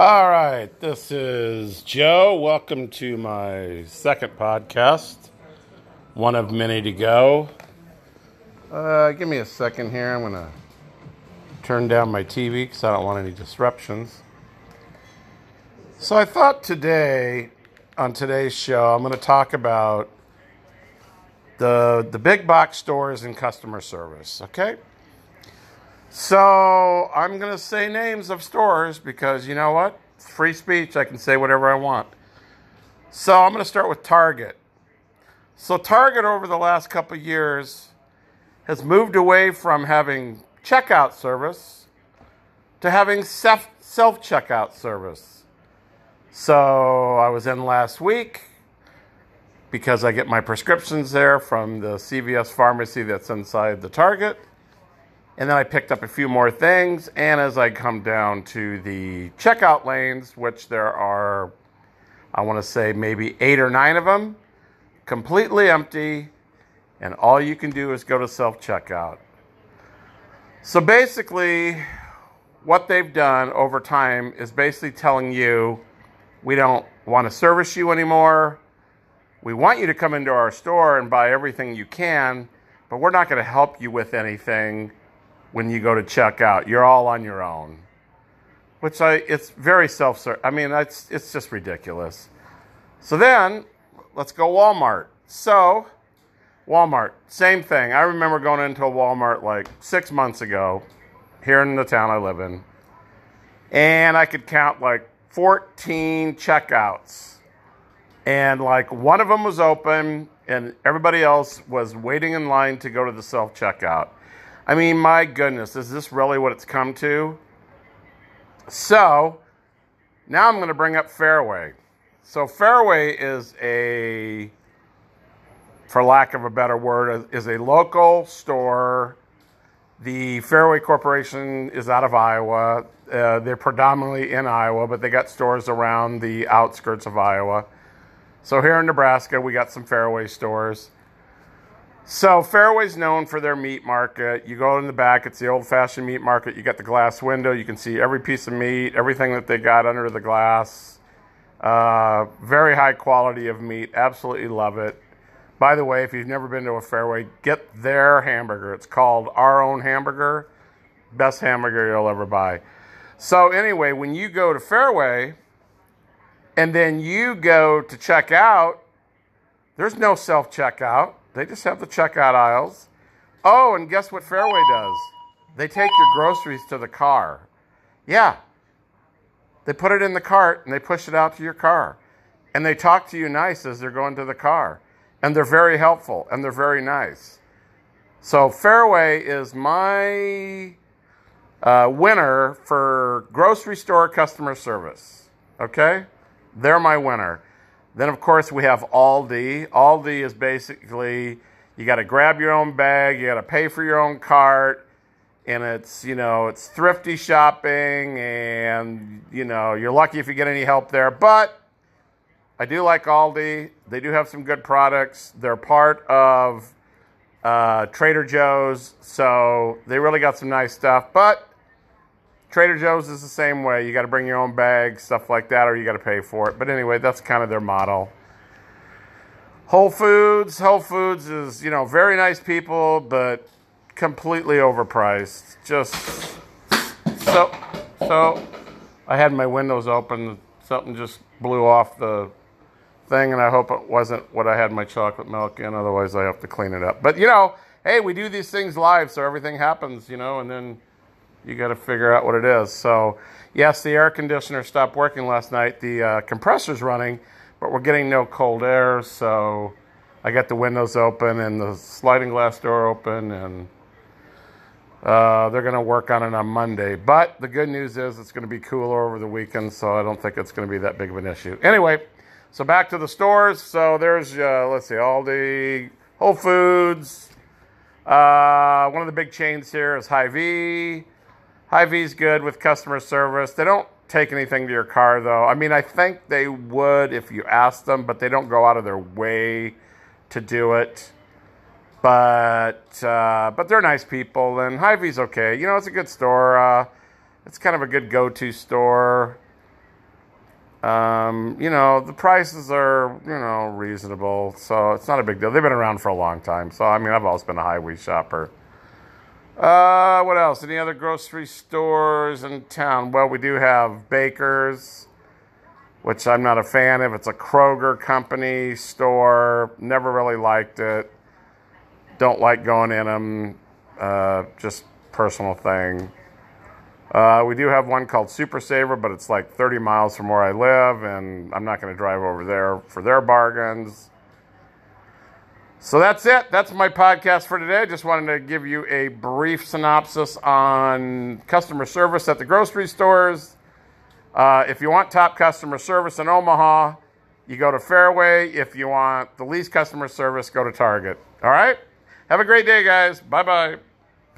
All right, this is Joe. Welcome to my second podcast, one of many to go. Uh, give me a second here. I'm going to turn down my TV because I don't want any disruptions. So, I thought today, on today's show, I'm going to talk about the, the big box stores and customer service, okay? So I'm going to say names of stores because you know what? It's free speech. I can say whatever I want. So I'm going to start with Target. So Target over the last couple years has moved away from having checkout service to having self checkout service. So I was in last week because I get my prescriptions there from the CVS pharmacy that's inside the Target. And then I picked up a few more things. And as I come down to the checkout lanes, which there are, I want to say maybe eight or nine of them, completely empty. And all you can do is go to self checkout. So basically, what they've done over time is basically telling you we don't want to service you anymore. We want you to come into our store and buy everything you can, but we're not going to help you with anything when you go to check out. You're all on your own. Which I it's very self serving. I mean, it's it's just ridiculous. So then, let's go Walmart. So, Walmart, same thing. I remember going into a Walmart like 6 months ago here in the town I live in. And I could count like 14 checkouts. And like one of them was open and everybody else was waiting in line to go to the self checkout. I mean, my goodness, is this really what it's come to? So, now I'm going to bring up Fareway. So, Fareway is a, for lack of a better word, is a local store. The Fareway Corporation is out of Iowa. Uh, they're predominantly in Iowa, but they got stores around the outskirts of Iowa. So, here in Nebraska, we got some Fareway stores. So Fareway's known for their meat market. You go in the back, it's the old-fashioned meat market. You got the glass window. You can see every piece of meat, everything that they got under the glass. Uh, very high quality of meat. Absolutely love it. By the way, if you've never been to a Fareway, get their hamburger. It's called Our Own Hamburger. Best hamburger you'll ever buy. So anyway, when you go to Fareway and then you go to check out, there's no self checkout. They just have the checkout aisles. Oh, and guess what Fareway does? They take your groceries to the car. Yeah. They put it in the cart and they push it out to your car. And they talk to you nice as they're going to the car. And they're very helpful and they're very nice. So Fareway is my uh, winner for grocery store customer service. Okay? They're my winner. Then, of course, we have Aldi. Aldi is basically you got to grab your own bag, you got to pay for your own cart, and it's you know it's thrifty shopping, and you know you're lucky if you get any help there. But I do like Aldi. They do have some good products. They're part of uh, Trader Joe's, so they really got some nice stuff. But Trader Joe's is the same way. You got to bring your own bag, stuff like that, or you got to pay for it. But anyway, that's kind of their model. Whole Foods, Whole Foods is, you know, very nice people, but completely overpriced. Just so, so I had my windows open. Something just blew off the thing, and I hope it wasn't what I had my chocolate milk in. Otherwise, I have to clean it up. But, you know, hey, we do these things live, so everything happens, you know, and then you got to figure out what it is. So, yes, the air conditioner stopped working last night. The uh, compressor's running, but we're getting no cold air. So, I got the windows open and the sliding glass door open, and uh, they're going to work on it on Monday. But the good news is it's going to be cooler over the weekend, so I don't think it's going to be that big of an issue. Anyway, so back to the stores. So there's, uh, let's see, Aldi, Whole Foods. Uh, one of the big chains here is Hy-Vee. Hy-Vee's good with customer service. They don't take anything to your car though. I mean, I think they would if you asked them, but they don't go out of their way to do it. But uh, but they're nice people, and Hy-Vee's okay. You know, it's a good store. Uh, it's kind of a good go-to store. Um, you know, the prices are, you know, reasonable, so it's not a big deal. They've been around for a long time, so I mean, I've always been a Hy-Vee shopper. Uh, what else? Any other grocery stores in town? Well, we do have Baker's, which I'm not a fan of. It's a Kroger company store. Never really liked it. Don't like going in them. Uh, just personal thing. Uh, we do have one called Super Saver, but it's like 30 miles from where I live, and I'm not going to drive over there for their bargains. So that's it. That's my podcast for today. Just wanted to give you a brief synopsis on customer service at the grocery stores. Uh, if you want top customer service in Omaha, you go to Fareway. If you want the least customer service, go to Target. All right? Have a great day, guys. Bye bye.